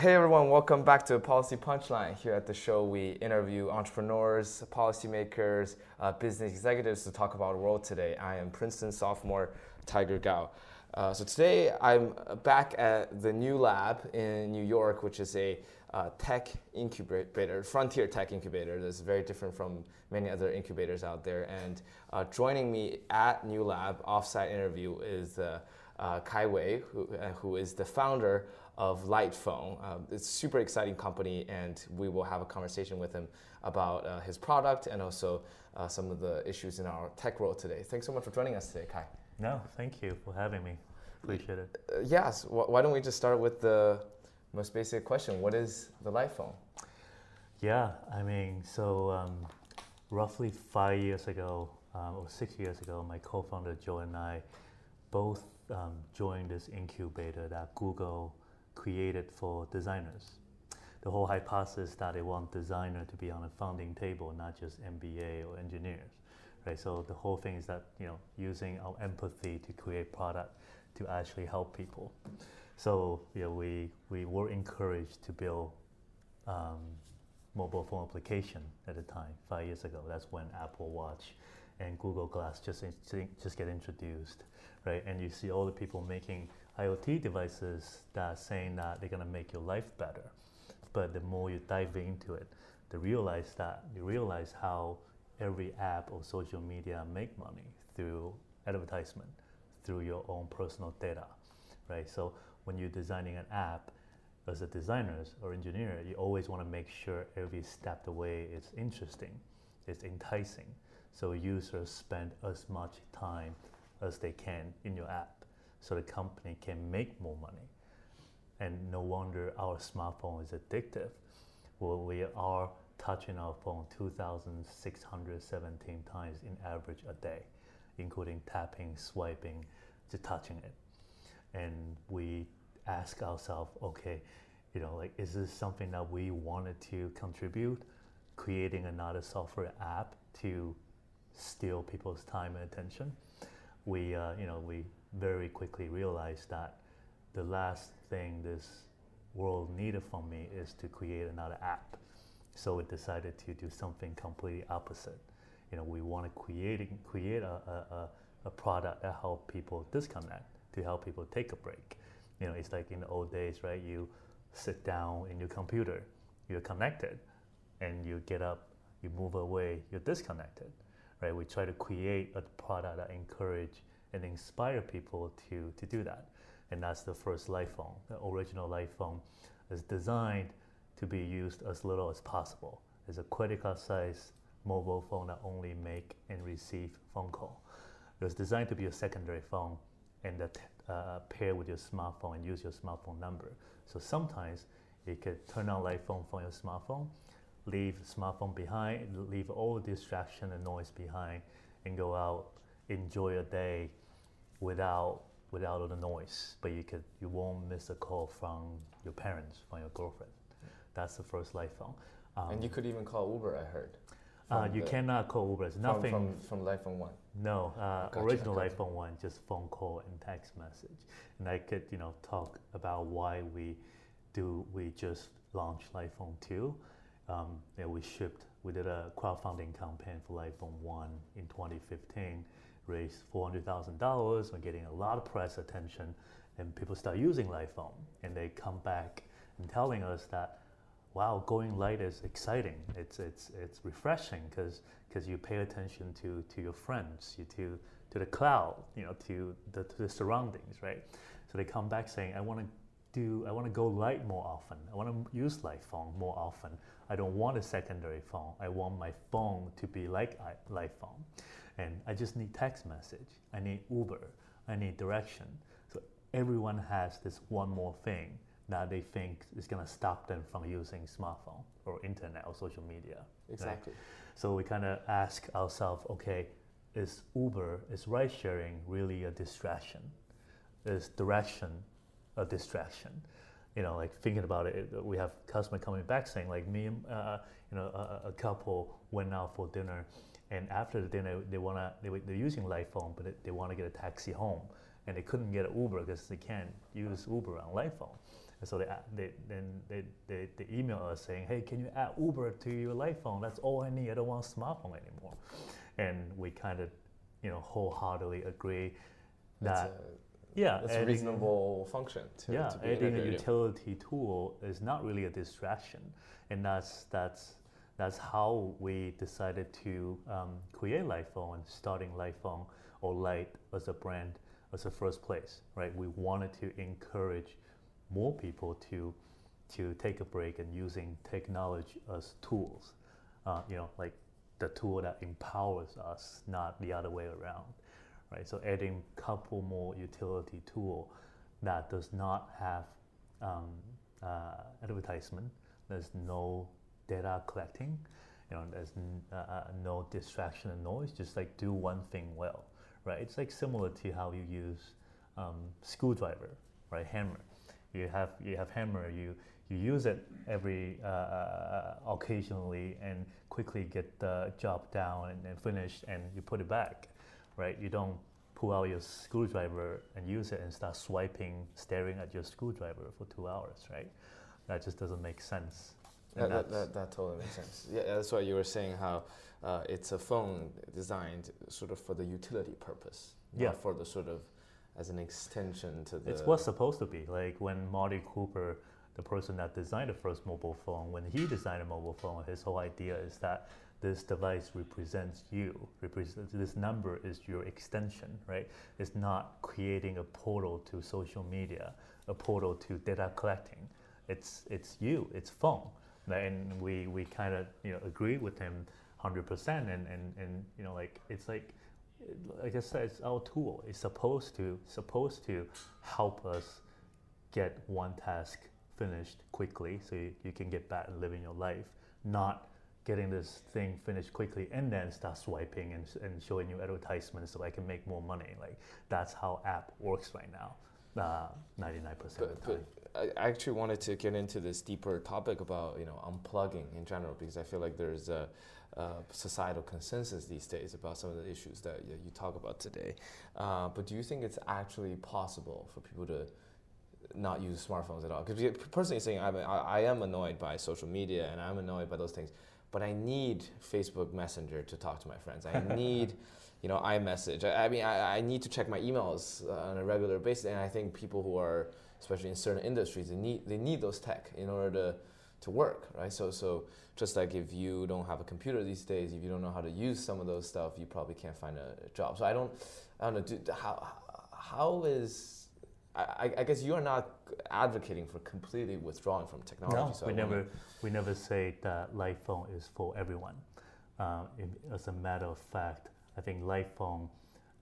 Hey everyone, welcome back to Policy Punchline. Here at the show, we interview entrepreneurs, policymakers, uh, business executives to talk about world today. I am Princeton sophomore Tiger Gao. Uh, so today I'm back at the new lab in New York, which is a uh, tech incubator, frontier tech incubator that's very different from many other incubators out there. And uh, joining me at New Lab offsite interview is uh, uh, Kaiwei, who, who is the founder of Lightphone. Uh, it's a super exciting company, and we will have a conversation with him about uh, his product and also uh, some of the issues in our tech world today. Thanks so much for joining us today, Kai. No, thank you for having me. Appreciate it. Uh, yes, wh- why don't we just start with the most basic question What is the Lightphone? Yeah, I mean, so um, roughly five years ago, um, or six years ago, my co founder Joe and I both um, joined this incubator that Google created for designers. The whole hypothesis that they want designer to be on a founding table, not just MBA or engineers, right? So the whole thing is that you know using our empathy to create product to actually help people. So you know, we we were encouraged to build um, mobile phone application at the time five years ago. That's when Apple Watch and Google Glass just just get introduced, right? And you see all the people making IoT devices that are saying that they're gonna make your life better. But the more you dive into it, to realize that you realize how every app or social media make money through advertisement, through your own personal data, right? So when you're designing an app, as a designer or engineer, you always want to make sure every step the way is interesting, it's enticing, so users spend as much time as they can in your app so the company can make more money. And no wonder our smartphone is addictive. Well, we are touching our phone 2,617 times in average a day, including tapping, swiping, just touching it. And we ask ourselves, okay, you know, like, is this something that we wanted to contribute? Creating another software app to steal people's time and attention. We, uh, you know, we very quickly realized that the last thing this world needed from me is to create another app. So we decided to do something completely opposite. You know, we want to create create a, a, a product that help people disconnect, to help people take a break. You know, it's like in the old days, right? You sit down in your computer, you're connected, and you get up, you move away, you're disconnected right? We try to create a product that encourage and inspire people to, to do that. And that's the first Lightphone. The original Lightphone is designed to be used as little as possible. It's a credit card size mobile phone that only make and receive phone call. It was designed to be a secondary phone and that uh, pair with your smartphone and use your smartphone number. So sometimes you could turn on Lightphone from your smartphone leave the smartphone behind, leave all distraction and noise behind, and go out, enjoy a day without without all the noise. But you could you won't miss a call from your parents, from your girlfriend. That's the first Lightphone. Um, and you could even call Uber, I heard. Uh, you the, cannot call Uber. It's nothing from, from, from Lightphone One. No, uh, gotcha, original gotcha. Lightphone One, just phone call and text message. And I could you know talk about why we do we just launched Lightphone Two um, we shipped, we did a crowdfunding campaign for Lightphone 1 in 2015, raised $400,000. We're getting a lot of press attention, and people start using Lightphone. And they come back and telling us that, wow, going light is exciting. It's, it's, it's refreshing because you pay attention to, to your friends, you, to, to the cloud, you know, to the, to the surroundings, right? So they come back saying, I want to do, I want to go light more often. I want to use Lightphone more often. I don't want a secondary phone. I want my phone to be like Lightphone. And I just need text message. I need Uber. I need direction. So everyone has this one more thing that they think is going to stop them from using smartphone or internet or social media. Exactly. Right? So we kind of ask ourselves, okay, is Uber, is ride sharing really a distraction? Is direction a distraction? You know, like thinking about it, uh, we have customer coming back saying like me, uh, uh, you know, a, a, couple went out for dinner, and after the dinner they wanna they, they're using Life Lightphone, but they want to get a taxi home, and they couldn't get an Uber because they can't use Uber on Lightphone. And so they, uh, they then they, they, they email us saying, hey, can you add Uber to your light phone? That's all I need. I don't want a smartphone anymore. And we kind of, you know, wholeheartedly agree that yeah, that's a reasonable function to, yeah, to be adding a utility tool is not really a distraction, and that's that's that's how we decided to um, create Lightphone and starting Lightphone or Light as a brand as a first place, right? We wanted to encourage more people to to take a break and using technology as tools, uh, you know, like the tool that empowers us, not the other way around, right? So adding couple more utility tool that does not have um, uh, advertisement. There's no data collecting. You know, there's n- uh, uh, no distraction and noise. Just like do one thing well, right? It's like similar to how you use um, screwdriver, right? Hammer. You have you have hammer. You you use it every uh, uh, occasionally and quickly get the job down and, and finished, and you put it back, right? You don't pull out your screwdriver and use it and start swiping, staring at your screwdriver for two hours, right? That just doesn't make sense. That, that, that, that totally makes sense. Yeah, that's why you were saying how uh, it's a phone designed sort of for the utility purpose, Yeah. for the sort of as an extension to the. It's what's supposed to be. Like when Marty Cooper, the person that designed the first mobile phone, when he designed a mobile phone, his whole idea is that this device represents you. Represents this number is your extension, right? It's not creating a portal to social media, a portal to data collecting. It's it's you. It's phone. And we, we kind of you know agree with him, hundred percent. And and and you know like it's like like I said, it's our tool. It's supposed to supposed to help us get one task finished quickly, so you, you can get back and living your life, not getting this thing finished quickly and then start swiping and, and showing you advertisements so I can make more money. Like that's how app works right now. Uh, 99% of the time. but I I actually wanted to get into this deeper topic about you know unplugging in general because I feel like there's a, a societal consensus these days about some of the issues that you, you talk about today. Uh, but do you think it's actually possible for people to not use smartphones at all? Because personally saying, I'm, I, I am annoyed by social media and I'm annoyed by those things, but I need Facebook Messenger to talk to my friends. I need, you know, iMessage. I, I mean, I, I need to check my emails uh, on a regular basis, and I think people who are, especially in certain industries, they need they need those tech in order to to work, right? So so just like if you don't have a computer these days, if you don't know how to use some of those stuff, you probably can't find a job. So I don't, I don't know. Do, how how is I, I- guess you are not advocating for completely withdrawing from technology. No, so we I never we never say that light phone is for everyone. Um, in, as a matter of fact, I think light phone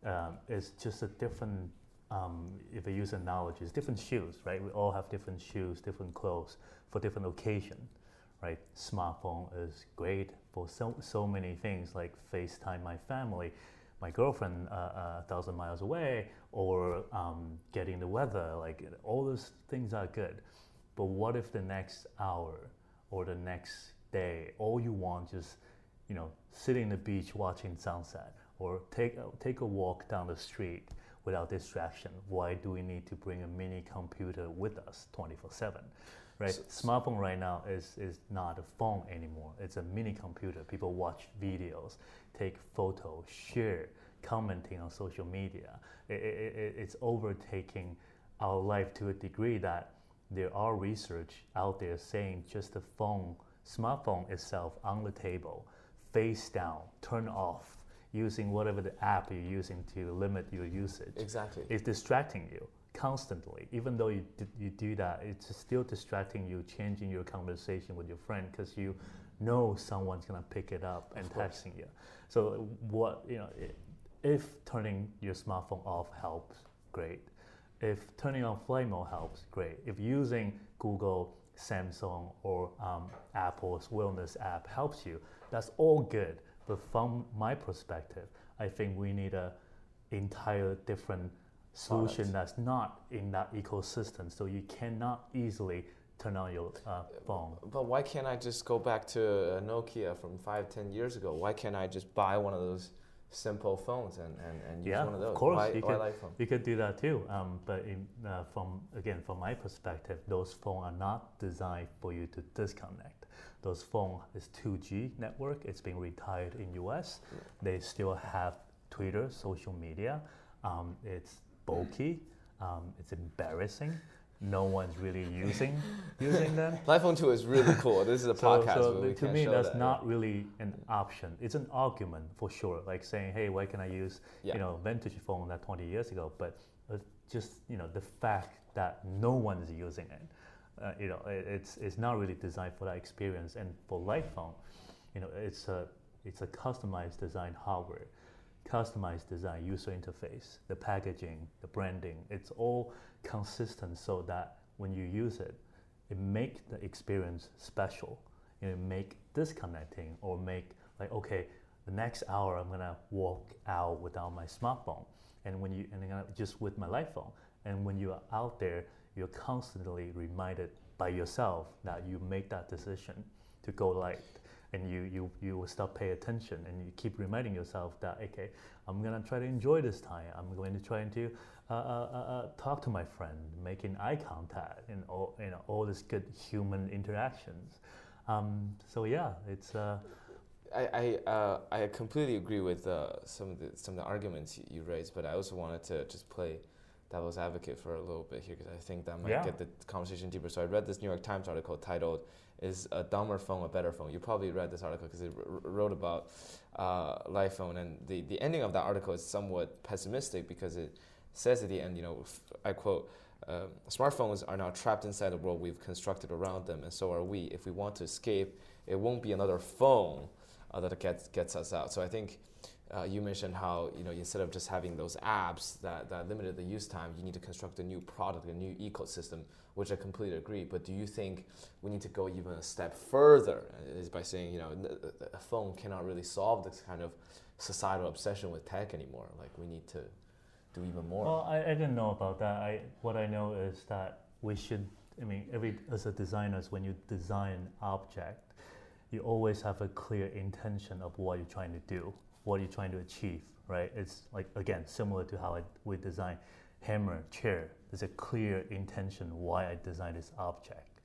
um, is just a different. Um, if I use analogies, different shoes, right? We all have different shoes, different clothes for different occasion, right? Smartphone is great for so so many things like FaceTime my family, my girlfriend uh, uh, a thousand miles away, or um, getting the weather. Like all those things are good. But what if the next hour or the next day, all you want is, you know, sitting on the beach watching sunset, or take take a walk down the street without distraction? Why do we need to bring a mini computer with us 24/7? Right, smartphone right now is is not a phone anymore. It's a mini computer. People watch videos, take photos, share, commenting on social media. I- I- I- it's overtaking our life to a degree that there are research out there saying just the phone, smartphone itself on the table, face down, turn off, using whatever the app you're using to limit your usage, exactly. is distracting you constantly. Even though you, d- you do that, it's still distracting you, changing your conversation with your friend because you know someone's gonna pick it up and texting you. So what you know, if turning your smartphone off helps, great. If turning on flight mode helps, great. If using Google, Samsung, or um, Apple's wellness app helps you, that's all good. But from my perspective, I think we need a entire different solution Product. that's not in that ecosystem. So you cannot easily turn on your uh, phone. But why can't I just go back to Nokia from five, ten years ago? Why can't I just buy one of those simple phones and, and, and use yeah, one of those. of course, why, you why can, you could do that too. Um, but in, uh, from again, from my perspective, those phones are not designed for you to disconnect. Those phone is 2G network. It's being retired in US. They still have Twitter, social media. Um, it's bulky. Um, it's embarrassing. No one's really using using them. Light phone 2 is really cool. This is a So, podcast. so to me, that's that. not really an option. It's an argument for sure. Like saying, "Hey, why can I use Yeah. you know vintage phone that 20 years ago?" But uh, just you know the fact that no one is using it, uh, you know, it, it's it's not really designed for that experience. And for light phone, you know, it's a it's a customized design hardware, customized design user interface, the packaging, the branding. It's all consistent so that when you use it, it make the experience special. You know, make disconnecting or make like okay, the next hour I'm gonna walk out without my smartphone, and when you and just with my light phone, and when you are out there, you're constantly reminded by yourself that you make that decision to go light, and you you you will start pay attention, and you keep reminding yourself that okay, I'm gonna try to enjoy this time. I'm going to try to uh, uh, uh, uh, talk to my friend, making eye contact, and all you know all this good human interactions. Um, so yeah, it's uh, I I, uh, I completely agree with uh, some of the some of the arguments you, you raised, but I also wanted to just play devil's advocate for a little bit here because I think that might Yeah. get the conversation deeper. So I read this New York Times article titled "Is a dumber phone a better phone?" You probably read this article because it r- wrote about uh, light phone, and the the ending of that article is somewhat pessimistic because it says at the end, you know, I quote. Um, smartphones are now trapped inside the world we've constructed around them, and so are we. If we want to escape, it won't be another phone uh, that gets gets us out. So I think uh, you mentioned how you know instead of just having those apps that, that limited the use time, you need to construct a new product, a new ecosystem, which I completely agree. But do you think we need to go even a step further? uh, Is by saying you know uh, a phone cannot really solve this kind of societal obsession with tech anymore. Like we need to do even more. Well, I, I didn't know about that. I what I know is that we should. I mean, every as a designers, when you design object, you always have a clear intention of what you're trying to do, what you're trying to achieve. Right? It's like again similar to how I, we design hammer, chair. There's a clear intention why I designed this object.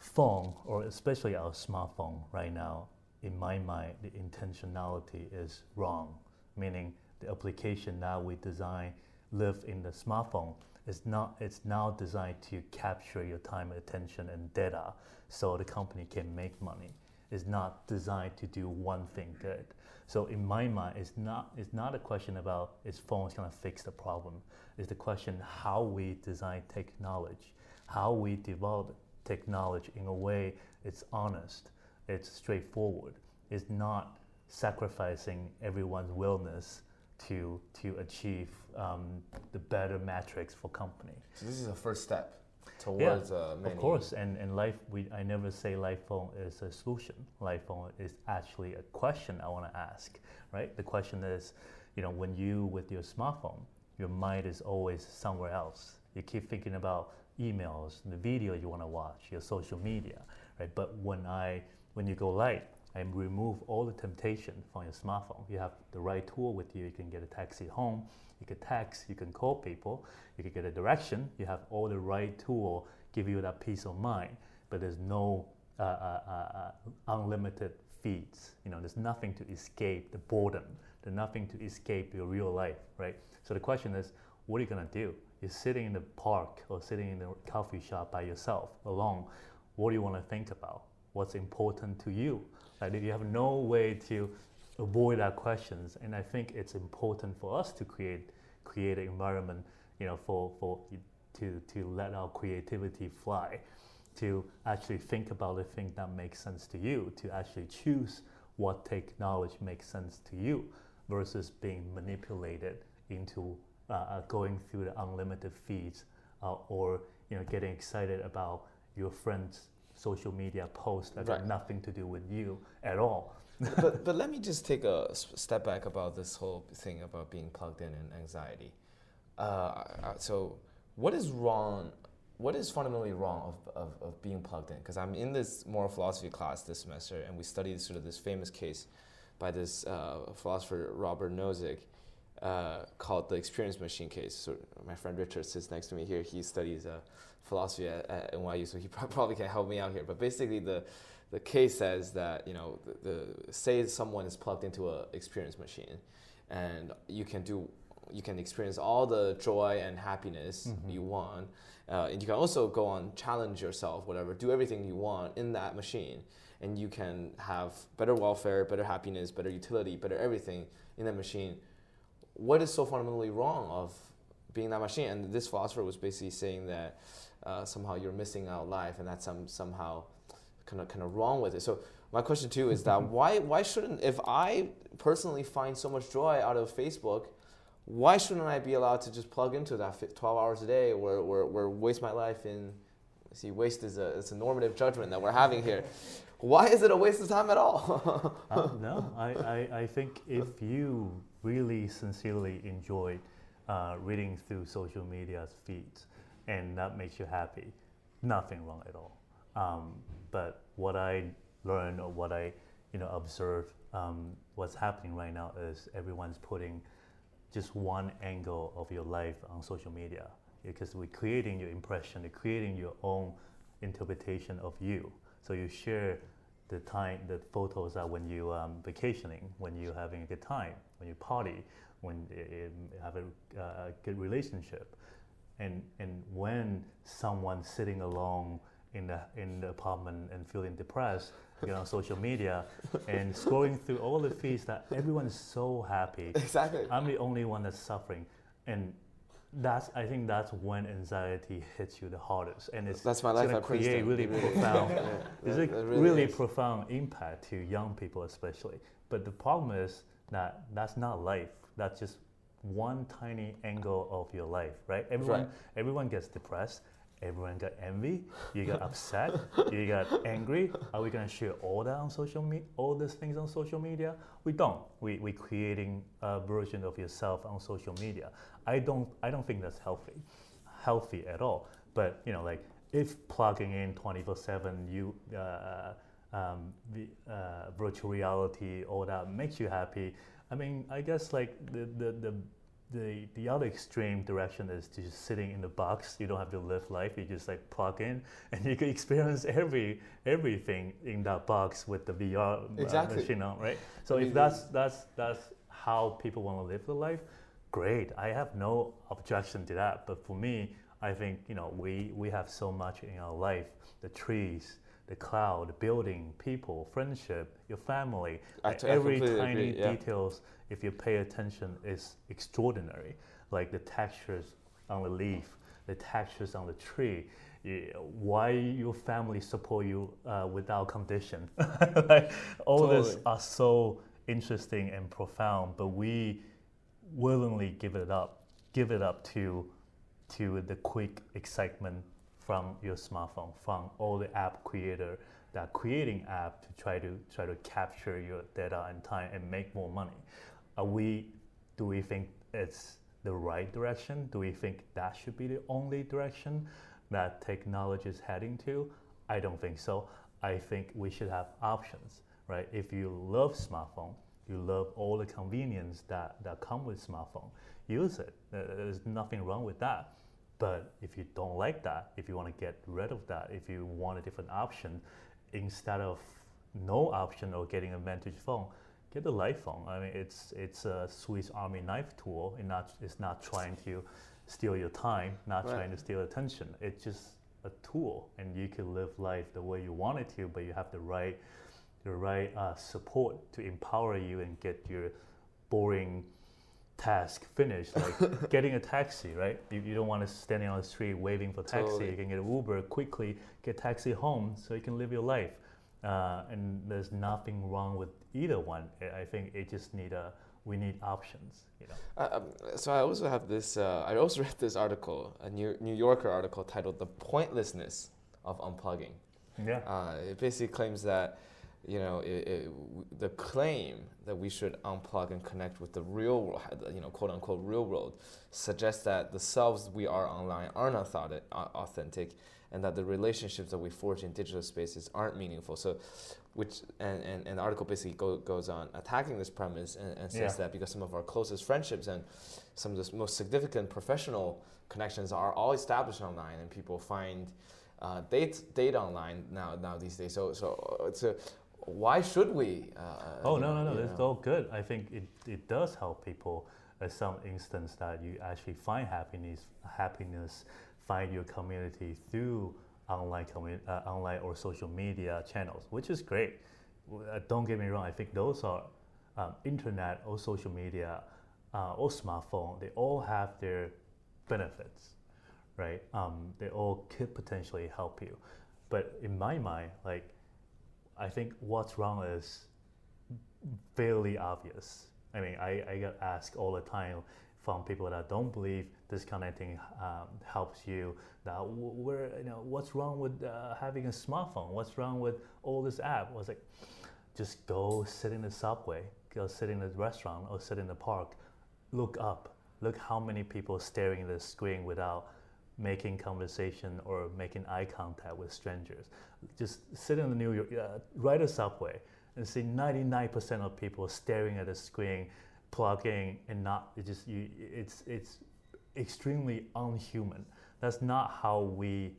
Phone, or especially our smartphone right now, in my mind, the intentionality is wrong. Meaning the application now we design live in the smartphone is not it's now designed to capture your time attention and data so the company can make money it's not designed to do one thing good. So in my mind it's not it's not a question about is phones to fix the problem. It's the question how we design technology how we develop technology in a way it's honest it's straightforward. It's not sacrificing everyone's willness to to achieve um, the better metrics for company. so this is a first step towards uh, many. Of course, and and life we I never say life phone is a solution. Life phone is actually a question I want to ask. Right, the question is, you know, when you with your smartphone, your mind is always somewhere else. You keep thinking about emails, the video you want to watch, your social media, right? But when I when you go light, I remove all the temptation from your smartphone. You have the right tool with you. You can get a taxi home. You can text. You can call people. You can get a direction. You have all the right tool give you that peace of mind. But there's no uh, uh, uh, uh, unlimited feeds. You know, there's nothing to escape the boredom. There's nothing to escape your real life, right? So the question is, what are you gonna do? You're sitting in the park or sitting in the coffee shop by yourself, alone. What do you want to think about? What's important to you? Like you have no way to avoid our questions, and I think it's important for us to create create an environment, you know, for for to to let our creativity fly, to actually think about the thing that makes sense to you, to actually choose what technology makes sense to you, versus being manipulated into uh, uh, going through the unlimited feeds, uh, or you know, getting excited about your friends' social media post that Right. got nothing to do with you at all. But but let me just take a step back about this whole thing about being plugged in and anxiety. Uh, so, what is wrong? What is fundamentally wrong of, of, of being plugged in? Because I'm in this moral philosophy class this semester, and we studied sort of this famous case by this uh, philosopher Robert Nozick uh, called the experience machine case. So my friend Richard sits next to me here. He studies uh, philosophy at, at, NYU, so he probably can help me out here. But basically, the the case says that you know the, the say someone is plugged into an experience machine, and you can do you can experience all the joy and happiness mm-hmm. you want. Uh, and you can also go on challenge yourself, whatever, do everything you want in that machine, and you can have better welfare, better happiness, better utility, better everything in that machine. What is so fundamentally wrong of being that machine? And this philosopher was basically saying that uh, somehow you're missing out life, and that's some somehow kind of kind of wrong with it. So my question too is that why why shouldn't if I personally find so much joy out of Facebook why shouldn't I be allowed to just plug into that 12 hours a day or, or, or waste my life in, see, waste is a, it's a normative judgment that we're having here. Why is it a waste of time at all? uh, no, I, I, I think if you really sincerely enjoy uh, reading through social media's feeds and that makes you happy, nothing wrong at all. Um, but what I learn or what I you know, observe um, what's happening right now is everyone's putting just one angle of your life on social media because we're creating your impression, you're creating your own interpretation of you. So you share the time, the photos are when you um, vacationing, when you're having a good time, when you party, when you have a, uh, good relationship, and and when someone sitting alone in the in the apartment and feeling depressed, you know, on social media and scrolling through all the feeds that everyone is so happy. Exactly. I'm the only one that's suffering, and that's I think that's when anxiety hits you the hardest, and it's that's my life. Gonna create really, profound. yeah, it's a really, really profound impact to young people especially. But the problem is that that's not life. That's just one tiny angle of your life, right? Everyone, right. everyone gets depressed everyone got envy, you got upset, you got angry. Are we gonna share all that on social media, all these things on social media? We don't. We we creating a version of yourself on social media. I don't I don't think that's healthy, healthy at all. But you know, like if plugging in 24/7, you. Uh, um, the, uh, virtual reality, all that makes you happy. I mean, I guess like the, the, the the the other extreme direction is to just sitting in the box. You don't have to live life. You just like plug in, and you can experience every everything in that box with the VR uh, exactly. machine on, right? So I mean, if that's that's that's how people want to live the life, great. I have no objection to that. But for me, I think you know we we have so much in our life: the trees, the cloud, building, people, friendship, your family. Like every tiny agree, yeah. details if you pay attention, is extraordinary. Like the textures on the leaf, the textures on the tree. Why your family support you uh, without condition? like, all totally. this are so interesting and profound, but we willingly give it up, give it up to to the quick excitement from your smartphone, from all the app creator that creating app to try to try to capture your data and time and make more money are we do we think it's the right direction? Do we think that should be the only direction that technology is heading to? I don't think so. I think we should have options, right? If you love smartphone, you love all the convenience that, that come with smartphone, use it. There's nothing wrong with that. But if you don't like that, if you want to get rid of that, if you want a different option, instead of no option or getting a vintage phone, get the light phone. I mean, it's it's a Swiss Army knife tool. It's not it's not trying to steal your time, not right. trying to steal attention. It's just a tool, and you can live life the way you want it to, but you have the right the right uh, support to empower you and get your boring task finished, like getting a taxi, right? You, you don't want to standing on the street waiting for taxi. Totally. You can get an Uber quickly, get taxi home, so you can live your life. Uh, and there's nothing wrong with either one. I think it just need a we need options. You know. Uh, um, so I also have this. Uh, I also read this article, a New New Yorker article titled "The Pointlessness of Unplugging." Yeah. Uh, it basically claims that you know, it, it, the claim that we should unplug and connect with the real world, you know, quote unquote real world, suggests that the selves we are online are not authentic, and that the relationships that we forge in digital spaces aren't meaningful. So, which and, and, and the article basically go, goes on attacking this premise and, and says yeah. that because some of our closest friendships and some of the most significant professional connections are all established online, and people find uh, date date online now now these days. So so it's a why should we? Uh, oh no no no, it's all good. I think it, it does help people. At some instance that you actually find happiness happiness find your community through online community, uh, online or social media channels, which is great. Uh, don't get me wrong. I think those are um, internet or social media uh, or smartphone. They all have their benefits, right? Um, they all could potentially help you, but in my mind, like I think what's wrong is fairly obvious. I mean, I, I get asked all the time from people that don't believe disconnecting um, helps you. That where you know what's wrong with uh, having a smartphone? What's wrong with all this app? I was like, just go sit in the subway, go sit in the restaurant, or sit in the park. Look up. Look how many people staring at the screen without making conversation or making eye contact with strangers. Just sit in the New York, uh, ride a subway, and see 99% of people staring at the screen, plugging, and not. It just you. It's it's extremely unhuman. That's not how we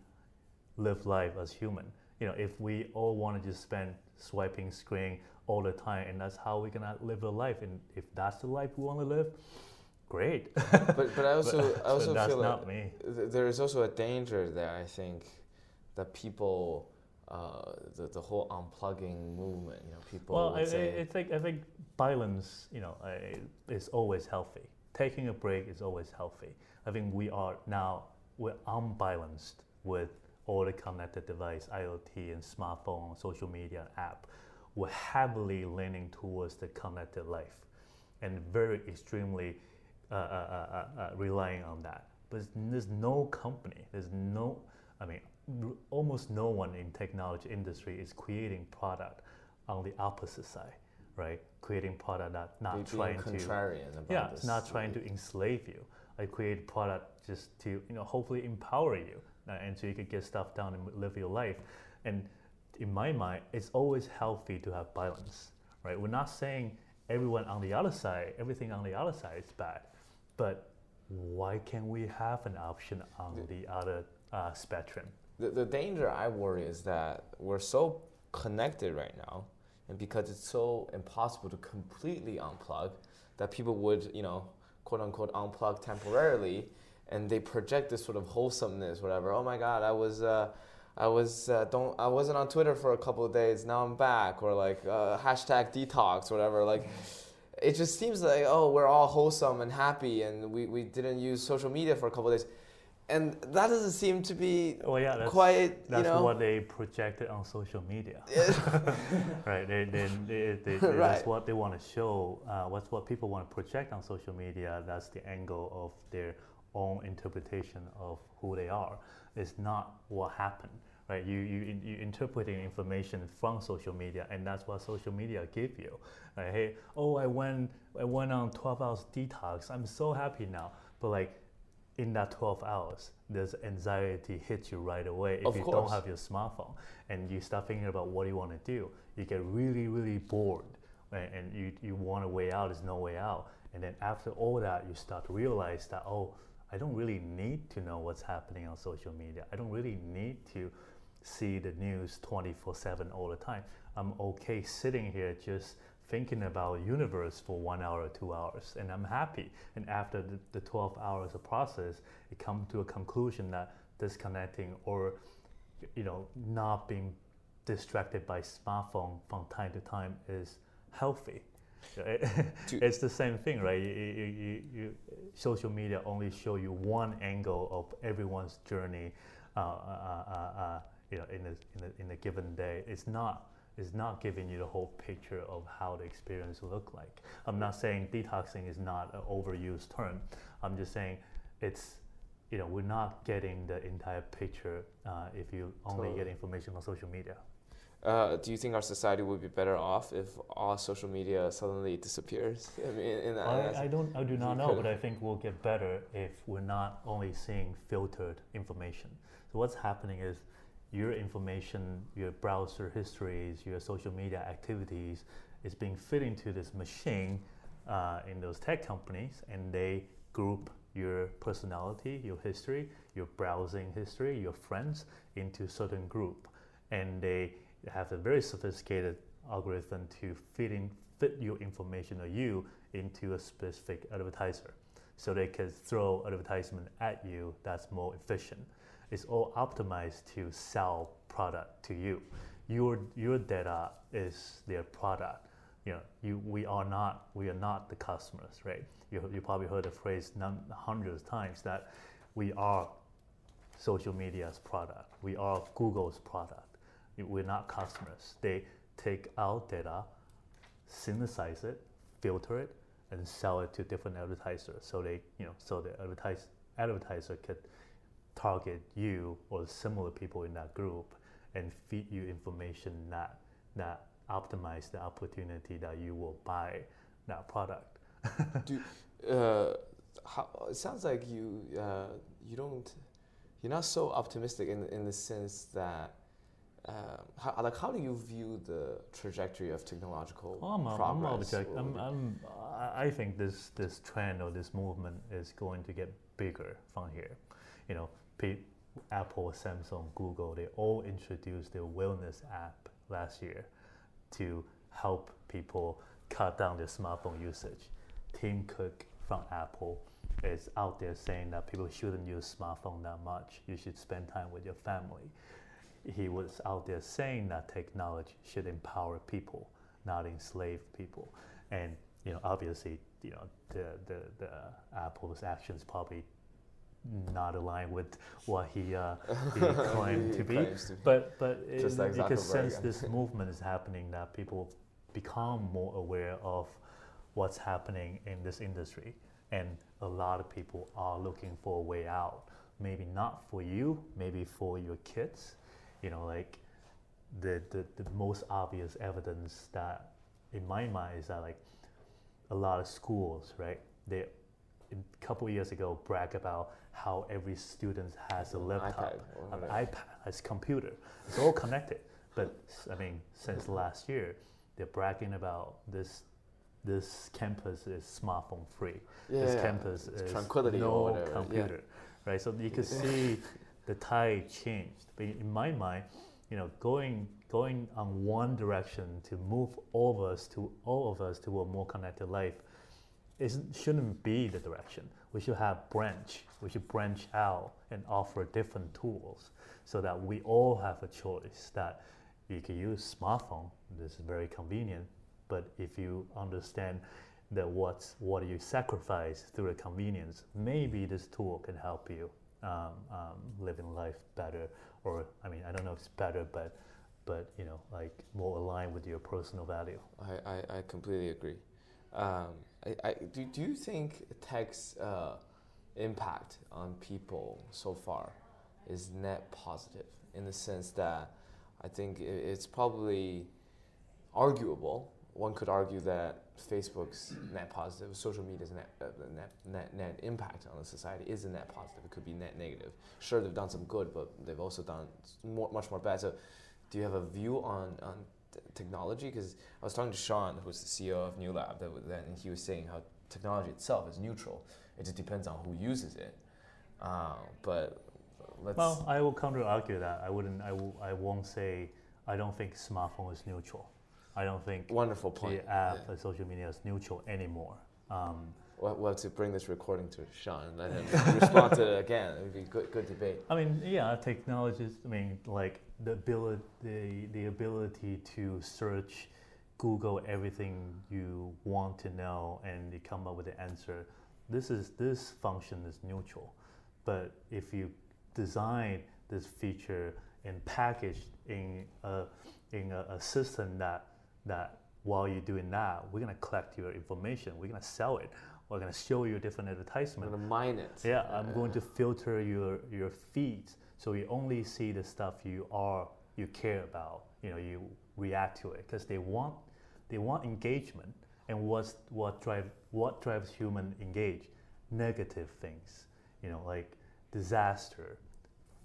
live life as human. You know, if we all want to just spend swiping screen all the time, and that's how we're gonna live a life, and if that's the life we want to live, great. but but I also but, I also feel like me. there is also a danger there. I think that people. Uh, the, the whole unplugging movement, you know, people. Well, I, I, think I think balance, you know, is always healthy. Taking a break is always healthy. I think we are now we're unbalanced with all the connected device, IoT and smartphone, social media app. We're heavily leaning towards the connected life, and very extremely uh, uh, uh, uh, relying on that. But there's no company, there's no, I mean, almost no one in technology industry is creating product on the opposite side, right? Creating product that not trying to, yeah, it's not trying to enslave you. I create product just to, you know, hopefully empower you, uh, and so you could get stuff done and live your life. And in my mind, it's always healthy to have balance, right? We're not saying everyone on the other side, everything on the other side is bad but why can't we have an option on the other uh, spectrum? The, the danger I worry is that we're so connected right now, and because it's so impossible to completely unplug, that people would, you know, quote unquote, unplug temporarily, and they project this sort of wholesomeness, whatever. Oh my God, I was. Uh, I was uh, don't I wasn't on Twitter for a couple of days. Now I'm back, or like uh, hashtag detox, whatever. Like, it just seems like oh we're all wholesome and happy and we, we didn't use social media for a couple days. And that doesn't seem to be well, yeah, that's, quite that's know, what they projected on social media. Right they, they, they, they right. that's what they want to show uh, what's what people want to project on social media. That's the angle of their own interpretation of who they are. It's not what happened right? You, you, you interpreting information from social media, and that's what social media give you. Right? Hey, oh, I went, I went on 12 hours detox. I'm so happy now. But like, in that 12 hours, this anxiety hits you right away if of you course. don't have your smartphone, and you start thinking about what you want to do. You get really, really bored, right? and you, you want a way out. There's no way out. And then after all that, you start to realize that oh, I don't really need to know what's happening on social media. I don't really need to see the news 24 7 all the time. I'm okay sitting here just thinking about universe for one hour or two hours and I'm happy. And after the, the 12 hours of process, it come to a conclusion that disconnecting or you know not being distracted by smartphone from time to time is healthy. it's the same thing, right? You, you, you, social media only show you one angle of everyone's journey. Uh, uh, uh, uh you know, in a, in a, in a given day. It's not is not giving you the whole picture of how the experience will look like. I'm not saying detoxing is not an overused term. I'm just saying it's you know we're not getting the entire picture uh, if you only totally. get information on social media. uh, do you think our society would be better off if all social media suddenly disappears? I mean, I, I don't, I do not know, but I think we'll get better if we're not only seeing filtered information. So what's happening is your information, your browser histories, your social media activities is being fed into this machine uh, in those tech companies, and they group your personality, your history, your browsing history, your friends into certain group, and they have a very sophisticated algorithm to fit in fit your information or you into a specific advertiser, so they can throw advertisement at you that's more efficient. It's all optimized to sell product to you. Your your data is their product you know, you, we are not we are not the customers, right? You, you probably heard the phrase hundreds of times that we are social media's product. We are Google's product. We're not customers. They take our data, synthesize it, filter it, and sell it to different advertisers. So they, you know, so the advertise, advertiser could target you or similar people in that group and feed you information that that optimize the opportunity that you will buy that product. Do, uh, how, it sounds like you uh, you don't you're not so optimistic in in the sense that. Uh, how, like how do you view the trajectory of technological oh, I'm, progress? I'm, I'm, I'm, i think this this trend or this movement is going to get bigger from here. You know, Apple, Samsung, Google, they all introduced their wellness app last year to help people cut down their smartphone usage. Tim Cook from Apple is out there saying that people shouldn't use smartphone that much. You should spend time with your family. He was out there saying that technology should empower people, not enslave people. And you know, obviously, you know, the, the, the Apple's actions probably not aligned with what he, uh, he claimed he to, be. to, be. But but it, like you can sense this movement is happening that people become more aware of what's happening in this industry, and a lot of people are looking for a way out. Maybe not for you, maybe for your kids. You know, like the the, the most obvious evidence that in my mind is that like a lot of schools, right? They a couple years ago brag about how every student has a laptop, iPad, an iPad, has computer. It's all connected. But I mean, since last year, they're bragging about this. This campus is smartphone free. Yeah, this yeah. campus It's is tranquility no computer, yeah. right? So you can see the tide changed. But in my mind, you know, going going on one direction to move all of us to all of us to a more connected life it shouldn't be the direction. We should have branch. We should branch out and offer different tools so that we all have a choice that you can use smartphone. This is very convenient. But if you understand that what's what you sacrifice through the convenience, maybe this tool can help you um, um, living life better. Or I mean, I don't know if it's better, but but you know, like more aligned with your personal value. I, I, I completely agree. Um, I, I, do, do you think tech's uh, impact on people so far is net positive in the sense that I think it's probably arguable. One could argue that Facebook's net positive, social media's net, uh, net, net, net impact on the society is a net positive. It could be net negative. Sure, they've done some good, but they've also done more, much more bad. So, do you have a view on, on technology because I was talking to Sean, who's the CEO of New Lab, that, and he was saying how technology itself is neutral. It just depends on who uses it. Uh, but let's. Well, I will counter argue that. I wouldn't. I will. I won't say. I don't think smartphone is neutral. I don't think. Wonderful point. The app, yeah. social media is neutral anymore. Um, We'll, we'll have to bring this recording to Sean and let him respond to it again. It would be good, good debate. I mean, yeah, technologies. I mean, like the ability, the, the ability to search, Google everything you want to know, and you come up with the answer. This is this function is neutral, but if you design this feature and package in a in a, a system that that while you're doing that, we're gonna collect your information, we're gonna sell it we're going to show you different advertisement. I'm going to mine it. Yeah, I'm going to filter your, your feeds so you only see the stuff you are you care about you know you react to it because they want they want engagement. And what's what drive what drives human engage? Negative things you know like disaster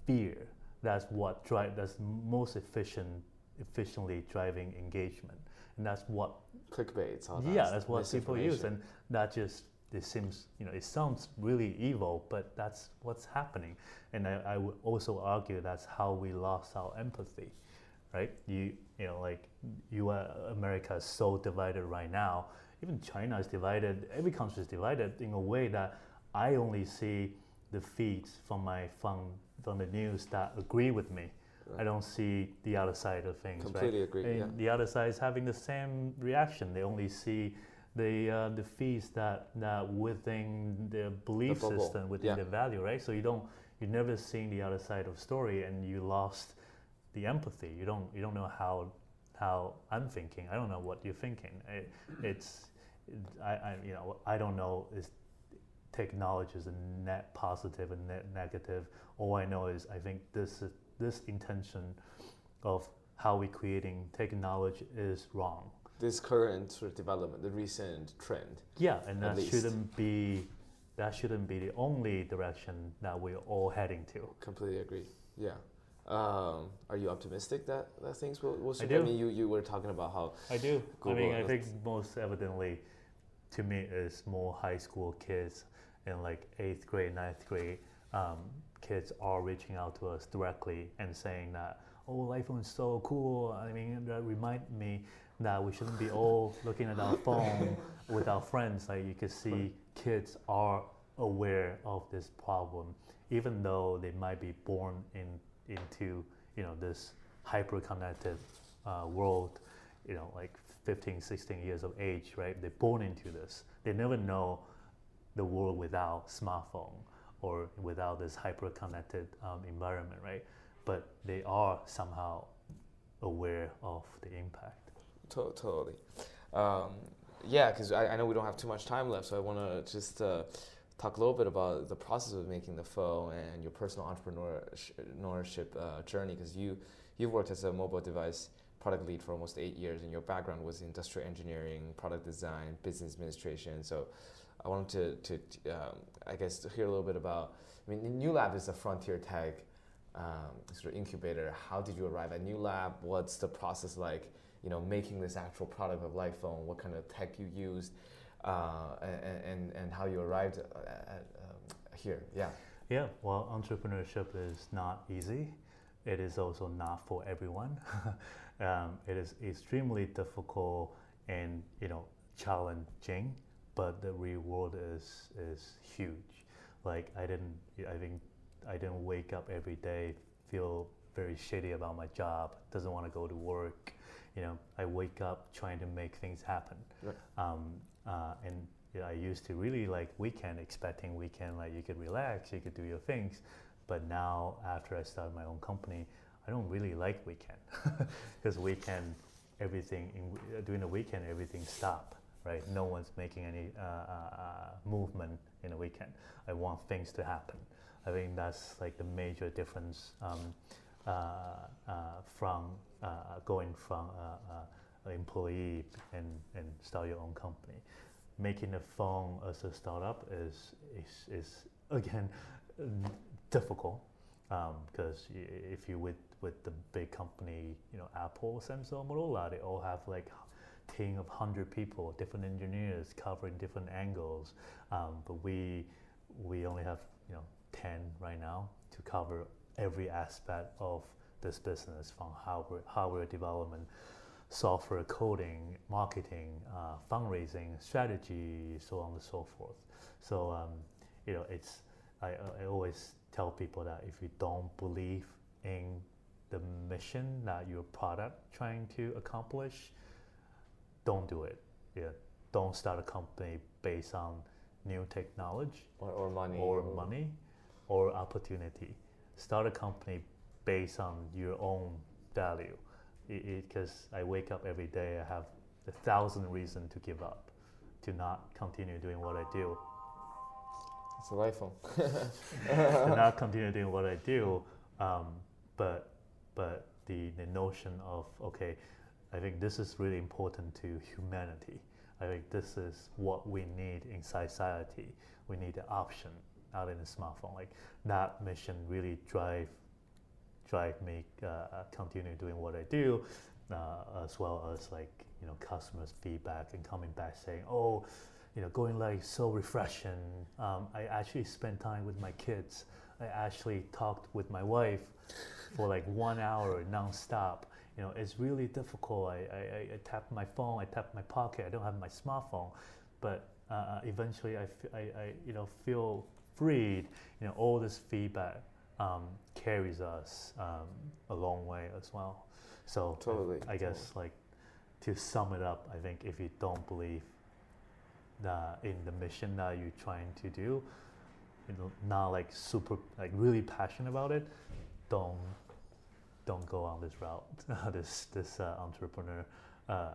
fear. That's what drive that's most efficient efficiently driving engagement. And that's what clickbait all yeah that's what people use. and that just it seems you know it sounds really evil but that's what's happening and I, I would also argue that's how we lost our empathy right you you know like you uh, america is so divided right now even china is divided every country is divided in a way that i only see the feeds from my from from the news that agree with me right. i don't see the other side of things completely right? agree yeah. the other side is having the same reaction they only see the uh, the fees that that within the belief the system within yeah. the value right? So you don't you're never seen the other side of story and you lost the empathy. You don't you don't know how how I'm thinking. I don't know what you're thinking. It, it's I, I you know I don't know is technology is a net positive and net negative. All I know is I think this this intention of how we're creating technology is wrong this current sort of development, the recent trend. Yeah, and that shouldn't be that shouldn't be the only direction that we're all heading to. Completely agree. Yeah. Um, are you optimistic that, that things will, will I do. I mean, you, you were talking about how. I do. Google I mean, I think most evidently, to me, is more high school kids in like eighth grade, ninth grade. Um, kids are reaching out to us directly and saying that, oh, Light Phone is so cool. I mean, that remind me that we shouldn't be all looking at our phone with our friends. Like you can see, kids are aware of this problem, even though they might be born in into you know this hyper connected uh, world. You know, like 15, 16 years of age, right? They're born into this. They never know the world without smartphone or without this hyper connected um, environment, right? But they are somehow aware of the impact to- totally. Um, yeah, because I, I, know we don't have too much time left, so I want to just uh, talk a little bit about the process of making the phone and your personal entrepreneurship uh, journey. Because you you've worked as a mobile device product lead for almost eight years, and your background was industrial engineering, product design, business administration. So I wanted to, to um, I guess, to hear a little bit about. I mean, New Lab is a frontier tech um, sort of incubator. How did you arrive at New Lab? What's the process like? You know, making this actual product of Light Phone, what kind of tech you used, uh, and, and, and how you arrived at, um, here. Yeah. Yeah, well, entrepreneurship is not easy. It is also not for everyone. um, it is extremely difficult and you know challenging, but the reward is is huge. Like I didn't, I think I didn't wake up every day feel very shitty about my job. Doesn't want to go to work you know, I wake up trying to make things happen. Right. Um, uh, and you know, I used to really like weekend, expecting weekend like you could relax, you could do your things. But now, after I started my own company, I don't really like weekend because weekend, everything in, uh, during the weekend, everything stop. Right? No one's making any uh, uh, uh, movement in a weekend. I want things to happen. I think that's like the major difference um, uh, from uh, going from an employee and, and start your own company. Making a phone as a startup is, is, is again, difficult because um, if you with with the big company, you know, Apple, Samsung, Motorola, they all have like team of hundred people, different engineers covering different angles. Um, but we we only have you know ten right now to cover every aspect of this business from hardware, hardware development, software coding, marketing, uh, fundraising, strategy, so on and so forth. So um, you know, it's I, I always tell people that if you don't believe in the mission that your product trying to accomplish, don't do it. Yeah, don't start a company based on new technology or, or money or, or money or opportunity. Start a company based on your own value. Because I wake up every day, I have a thousand reasons to give up, to not continue doing what I do. It's a life to not continue doing what I do, um, but but the the notion of okay, I think this is really important to humanity. I think this is what we need in society. We need the option out in the smartphone. Like that mission really drive drive me uh, continue doing what I do, uh, as well as like you know customers' feedback and coming back saying, oh, you know, going like so refreshing. Um, I actually spent time with my kids. I actually talked with my wife for like one hour nonstop. You know, it's really difficult. I, I, I tap my phone, I tap my pocket. I don't have my smartphone, but uh, eventually I, I, I, you know, feel freed. You know, all this feedback um, carries us um, a long way as well. So Totally, I, I guess like to sum it up, I think if you don't believe that in the mission that you're trying to do, you know, not like super like really passionate about it, don't don't go on this route, this this uh, entrepreneur uh,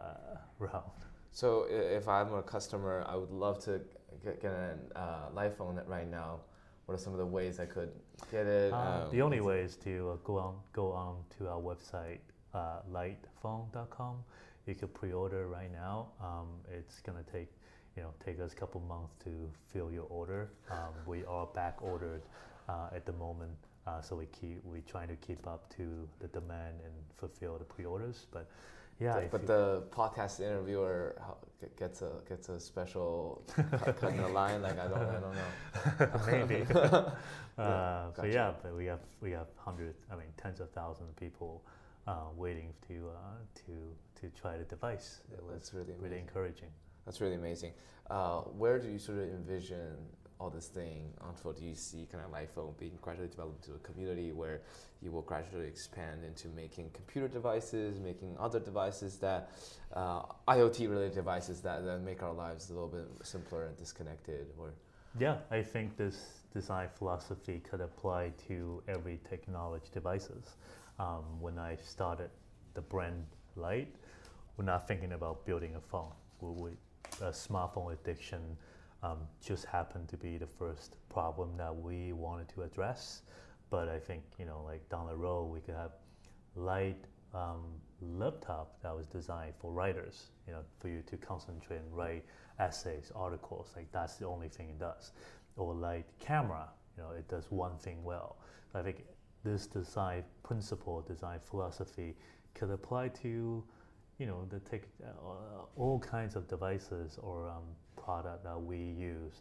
route. So if I'm a customer, I would love to get, get an uh, Light Phone right now. What are some of the ways I could get it? Uh, Um, the only way is to uh, go on go on to our website, uh, lightphone.com. You can pre-order right now. Um, it's gonna take you know take us a couple months to fill your order. Um, we are back ordered uh, at the moment, uh, so we keep we trying to keep up to the demand and fulfill the pre-orders. But yeah, but you- the podcast interviewer gets a gets a special cut, cut in the line. Like I don't I don't know. maybe. Yeah, uh, so gotcha. yeah, but we have we have hundreds, I mean tens of thousands of people uh, waiting to uh, to to try the device. It was That's really really amazing. encouraging. That's really amazing. Uh, where do you sort of envision all this thing? Do you see kind of Light Phone being gradually developed into a community where you will gradually expand into making computer devices, making other devices that uh, IoT related devices that, that make our lives a little bit simpler and disconnected? Or Yeah, I think this design philosophy could apply to every technology devices. Um, when I started the brand Light, we're not thinking about building a phone. We, we, a smartphone addiction um, just happened to be the first problem that we wanted to address. But I think you know, like down the road, we could have light um, laptop that was designed for writers. You know, for you to concentrate and write essays, articles. Like that's the only thing it does. Or light camera. You know, it does one thing well. I think this design principle, design philosophy, could apply to, you know, the tech, uh, all kinds of devices or um, product that we use.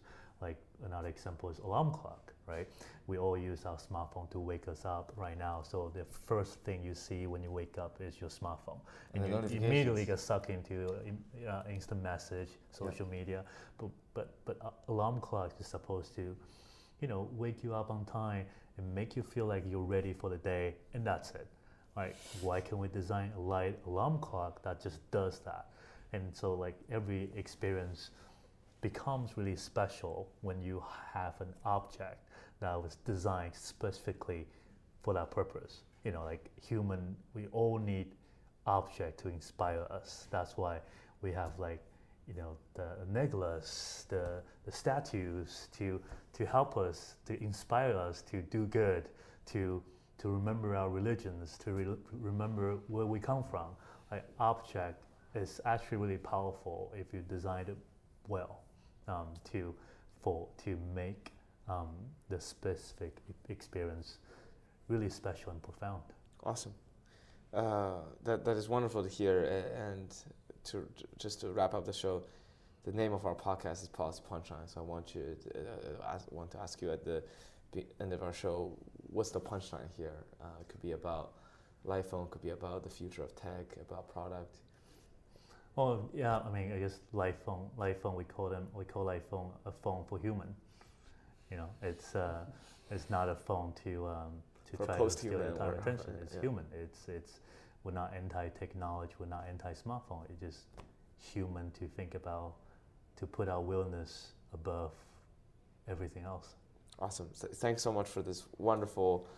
Like another example is alarm clock, right? We all use our smartphone to wake us up right now. So the first thing you see when you wake up is your smartphone, And and, you immediately get sucked into uh, instant message, social media. But but but uh, alarm clock is supposed to, you know, wake you up on time and make you feel like you're ready for the day, and that's it. Right? Why can we design a light alarm clock that just does that? And so like every experience becomes really special when you have an object that was designed specifically for that purpose. You know, like human, we all need object to inspire us. That's why we have like, you know, the necklace, the, the statues to to help us, to inspire us to do good, to to remember our religions, to re- remember where we come from. Like object is actually really powerful if you design it well um, to for to make um, the specific experience really special and profound. Awesome. Uh, that that is wonderful to hear. And to just to wrap up the show, the name of our podcast is Policy Punchline. So I want you to, uh, ask, want to ask you at the end of our show, what's the punchline here? Uh, it could be about Light Phone, could be about the future of tech, about product. Well, yeah, I mean, I guess Light Phone, Light Phone, we call them, we call Light Phone a phone for human. You know, it's uh, it's not a phone to um, to For try to steal entire attention. It's yeah. human. It's it's we're not anti-technology. We're not anti-smartphone. It's just human to think about, to put our willingness above everything else. Awesome. So thanks so much for this wonderful,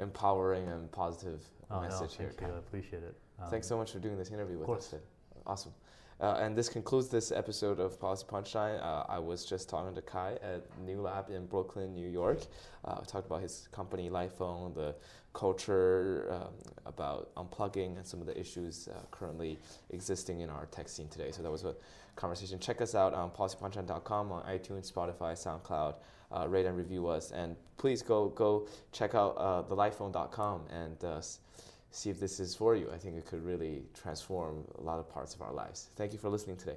empowering, and positive Oh, no, message here. thank you. I appreciate it. Um, Thanks so much for doing this interview with us today. Awesome. Uh, and this concludes this episode of Policy Punchline. Uh, I was just talking to Kai at New Lab in Brooklyn, New York. Uh, talked about his company, Lightphone, the culture, um, about unplugging, and some of the issues uh, currently existing in our tech scene today. So that was a conversation. Check us out on policypunchline.com, on iTunes, Spotify, SoundCloud. Uh, rate and review us, and please go go check out uh, thelightphone.com and uh, see if this is for you. I think it could really transform a lot of parts of our lives. Thank you for listening today.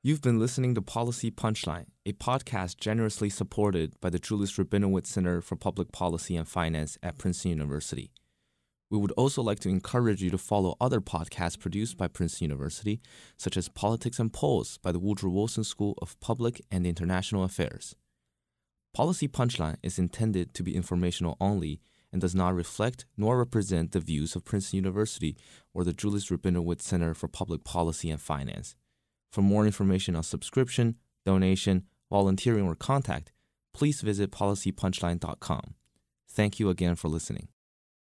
You've been listening to Policy Punchline, a podcast generously supported by the Julius Rabinowitz Center for Public Policy and Finance at Princeton University. We would also like to encourage you to follow other podcasts produced by Princeton University, such as Politics and Polls by the Woodrow Wilson School of Public and International Affairs. Policy Punchline is intended to be informational only and does not reflect nor represent the views of Princeton University or the Julius Rabinowitz Center for Public Policy and Finance. For more information on subscription, donation, volunteering, or contact, please visit policypunchline.com. Thank you again for listening.